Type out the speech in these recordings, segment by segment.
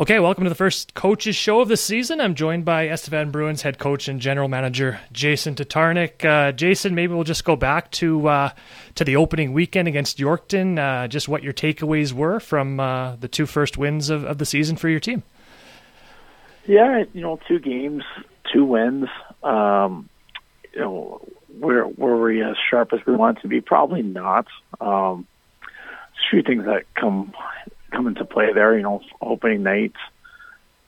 Okay, welcome to the first coaches show of the season. I'm joined by Estevan Bruins head coach and general manager Jason Tatarnic. Uh, Jason, maybe we'll just go back to uh, to the opening weekend against Yorkton. Uh, just what your takeaways were from uh, the two first wins of, of the season for your team. Yeah, you know, two games, two wins. Um, you know, were were we as sharp as we want to be? Probably not. Um, a few things that come come into play there. You know, opening night,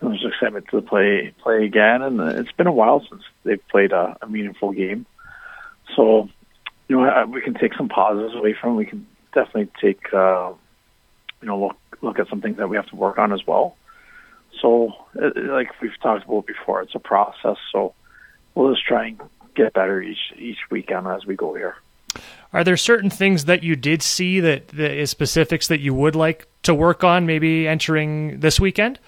there's excitement to play play again, and it's been a while since they've played a, a meaningful game. So, you know, we can take some positives away from. We can definitely take, uh, you know, look look at some things that we have to work on as well. So, it, like we've talked about before, it's a process. So, we'll just try and get better each each weekend as we go here. Are there certain things that you did see that, that is specifics that you would like to work on, maybe entering this weekend?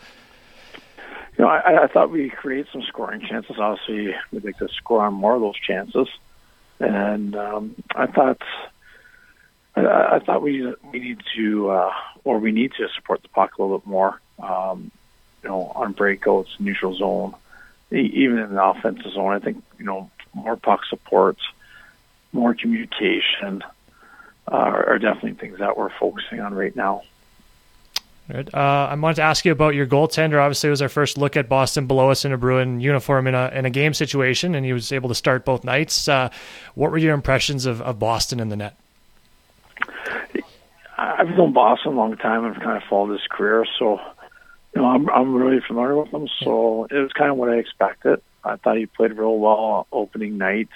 You know, I, I thought we create some scoring chances. Obviously, we'd like to score on more of those chances, and um, I thought I, I thought we we need to uh, or we need to support the puck a little bit more. Um, you know, on breakouts, neutral zone, even in the offensive zone. I think you know more puck supports more communication uh, are definitely things that we're focusing on right now. Right. Uh, I wanted to ask you about your goaltender. Obviously, it was our first look at Boston Bilous in a Bruin uniform in a in a game situation, and he was able to start both nights. Uh, what were your impressions of, of Boston in the net? I've known Boston a long time. I've kind of followed his career, so you know I'm I'm really familiar with him. So it was kind of what I expected. I thought he played real well opening night.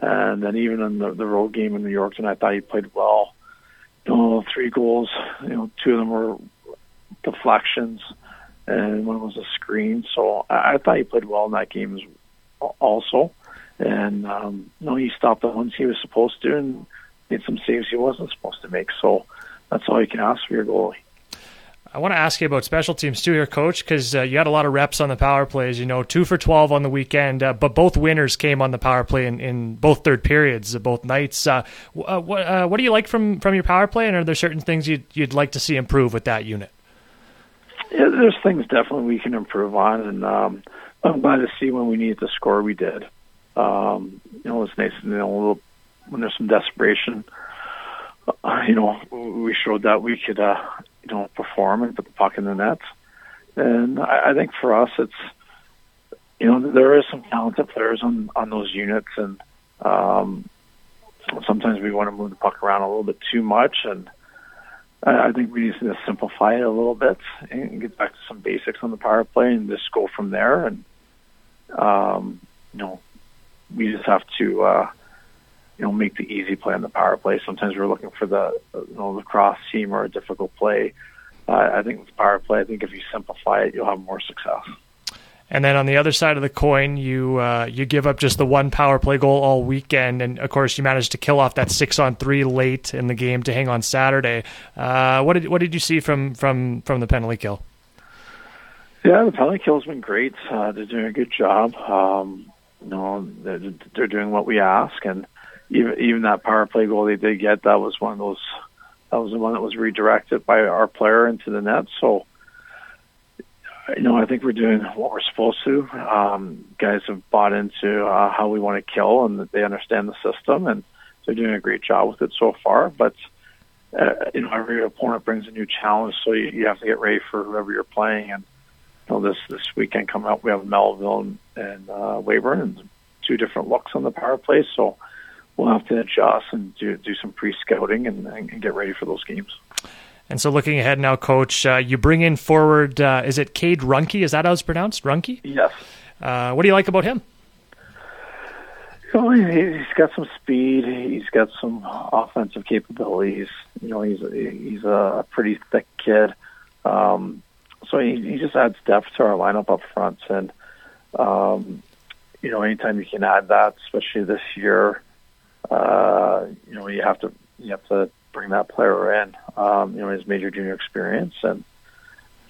And then even in the, the road game in New York, and I thought he played well. You know, three goals. You know, two of them were deflections, and one was a screen. So I, I thought he played well in that game also. And um, you know, he stopped the ones he was supposed to, and made some saves he wasn't supposed to make. So that's all you can ask for your goalie. I want to ask you about special teams too, here, coach, because uh, you had a lot of reps on the power plays. You know, two for twelve on the weekend, uh, but both winners came on the power play in, in both third periods, uh, both nights. Uh, uh, what uh, what do you like from from your power play, and are there certain things you'd you'd like to see improve with that unit? Yeah, there's things definitely we can improve on, and um, I'm glad to see when we needed to score, we did. Um, you know, it's nice, you know, little, when there's some desperation. you know, we showed that we could, know, perform and put the puck in the net. And I, I think for us, it's you know there is some talented players on on those units, and um, sometimes we want to move the puck around a little bit too much, and I, I think we need to simplify it a little bit and get back to some basics on the power play, and just go from there. And um, you know, we just have to. Uh, you know, make the easy play on the power play. Sometimes we're looking for the, you know, the cross seam or a difficult play. Uh, I think with power play, I think if you simplify it, you'll have more success. And then on the other side of the coin, you uh, you give up just the one power play goal all weekend, and of course you managed to kill off that six on three late in the game to hang on Saturday. Uh, what did what did you see from from from the penalty kill? Yeah, the penalty kill's been great. Uh, they're doing a good job. Um, you know, they're, they're doing what we ask, and even even that power play goal they did get, that was one of those. That was the one that was redirected by our player into the net. So, you know, I think we're doing what we're supposed to. Um, guys have bought into uh, how we want to kill, and they understand the system, and they're doing a great job with it so far. But uh, you know, every opponent brings a new challenge, so you, you have to get ready for whoever you're playing. And you know, this this weekend coming up, we have Melville and, and uh, Weyburn, and two different looks on the power play. So we'll have to adjust and do do some pre scouting and, and, get ready for those games. And so, looking ahead now, Coach, uh, you bring in forward. Uh, is it Cade Runke? Is that how it's pronounced? Runke? Yes. Uh, what do you like about him? You know, he's got some speed. He's got some offensive capabilities. You know, he's he's a pretty thick kid. Um, so he, he just adds depth to our lineup up front, and um, you know, anytime you can add that, especially this year, uh, you know, you have to you have to bring that player in. Um, you know, his major junior experience, and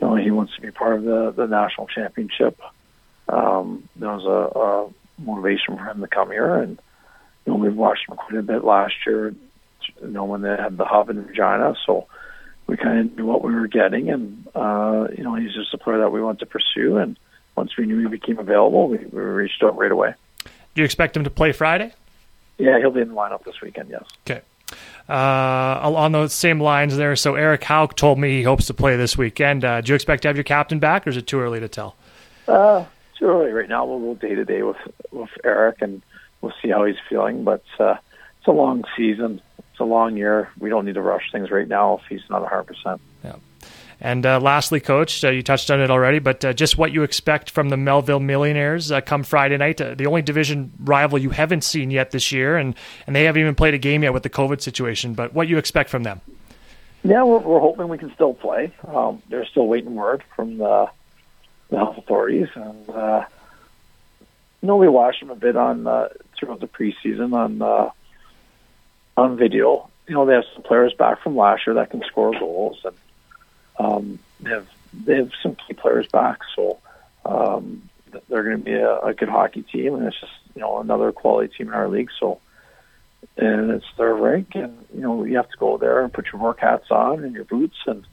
you know, he wants to be part of the the national championship. Um, there was a, a motivation for him to come here, and you know, we've watched him quite a bit last year. You know, when they had the hub in Regina, so we kind of knew what we were getting, and uh, you know, he's just a player that we want to pursue. And once we knew he became available, we, we reached out right away. Do you expect him to play Friday? Yeah, he'll be in the lineup this weekend. Yes. Okay. Uh, along those same lines there, so Eric Hauk told me he hopes to play this weekend. Uh, do you expect to have your captain back, or is it too early to tell? Uh, too early right now. We'll go day to day with with Eric, and we'll see how he's feeling. But uh, it's a long season. It's a long year. We don't need to rush things right now if he's not 100%. Yeah. And uh, lastly, Coach, uh, you touched on it already, but uh, just what you expect from the Melville Millionaires uh, come Friday night, uh, the only division rival you haven't seen yet this year, and, and they haven't even played a game yet with the COVID situation, but what you expect from them? Yeah, we're, we're hoping we can still play. Um, they're still waiting word from the, the health authorities, and uh, you know we watched them a bit on throughout the preseason on on video. You know, they have some players back from last year that can score goals, and um, they have they have some key players back. So um, they're going to be a, a good hockey team, and it's just you know another quality team in our league. So and it's their rink, and you know you have to go there and put your work hats on and your boots, and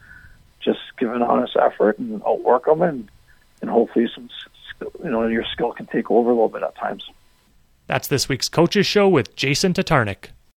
just give an honest effort and outwork them, and and hopefully some you know your skill can take over a little bit at times. That's this week's coaches show with Jason Tatarnic.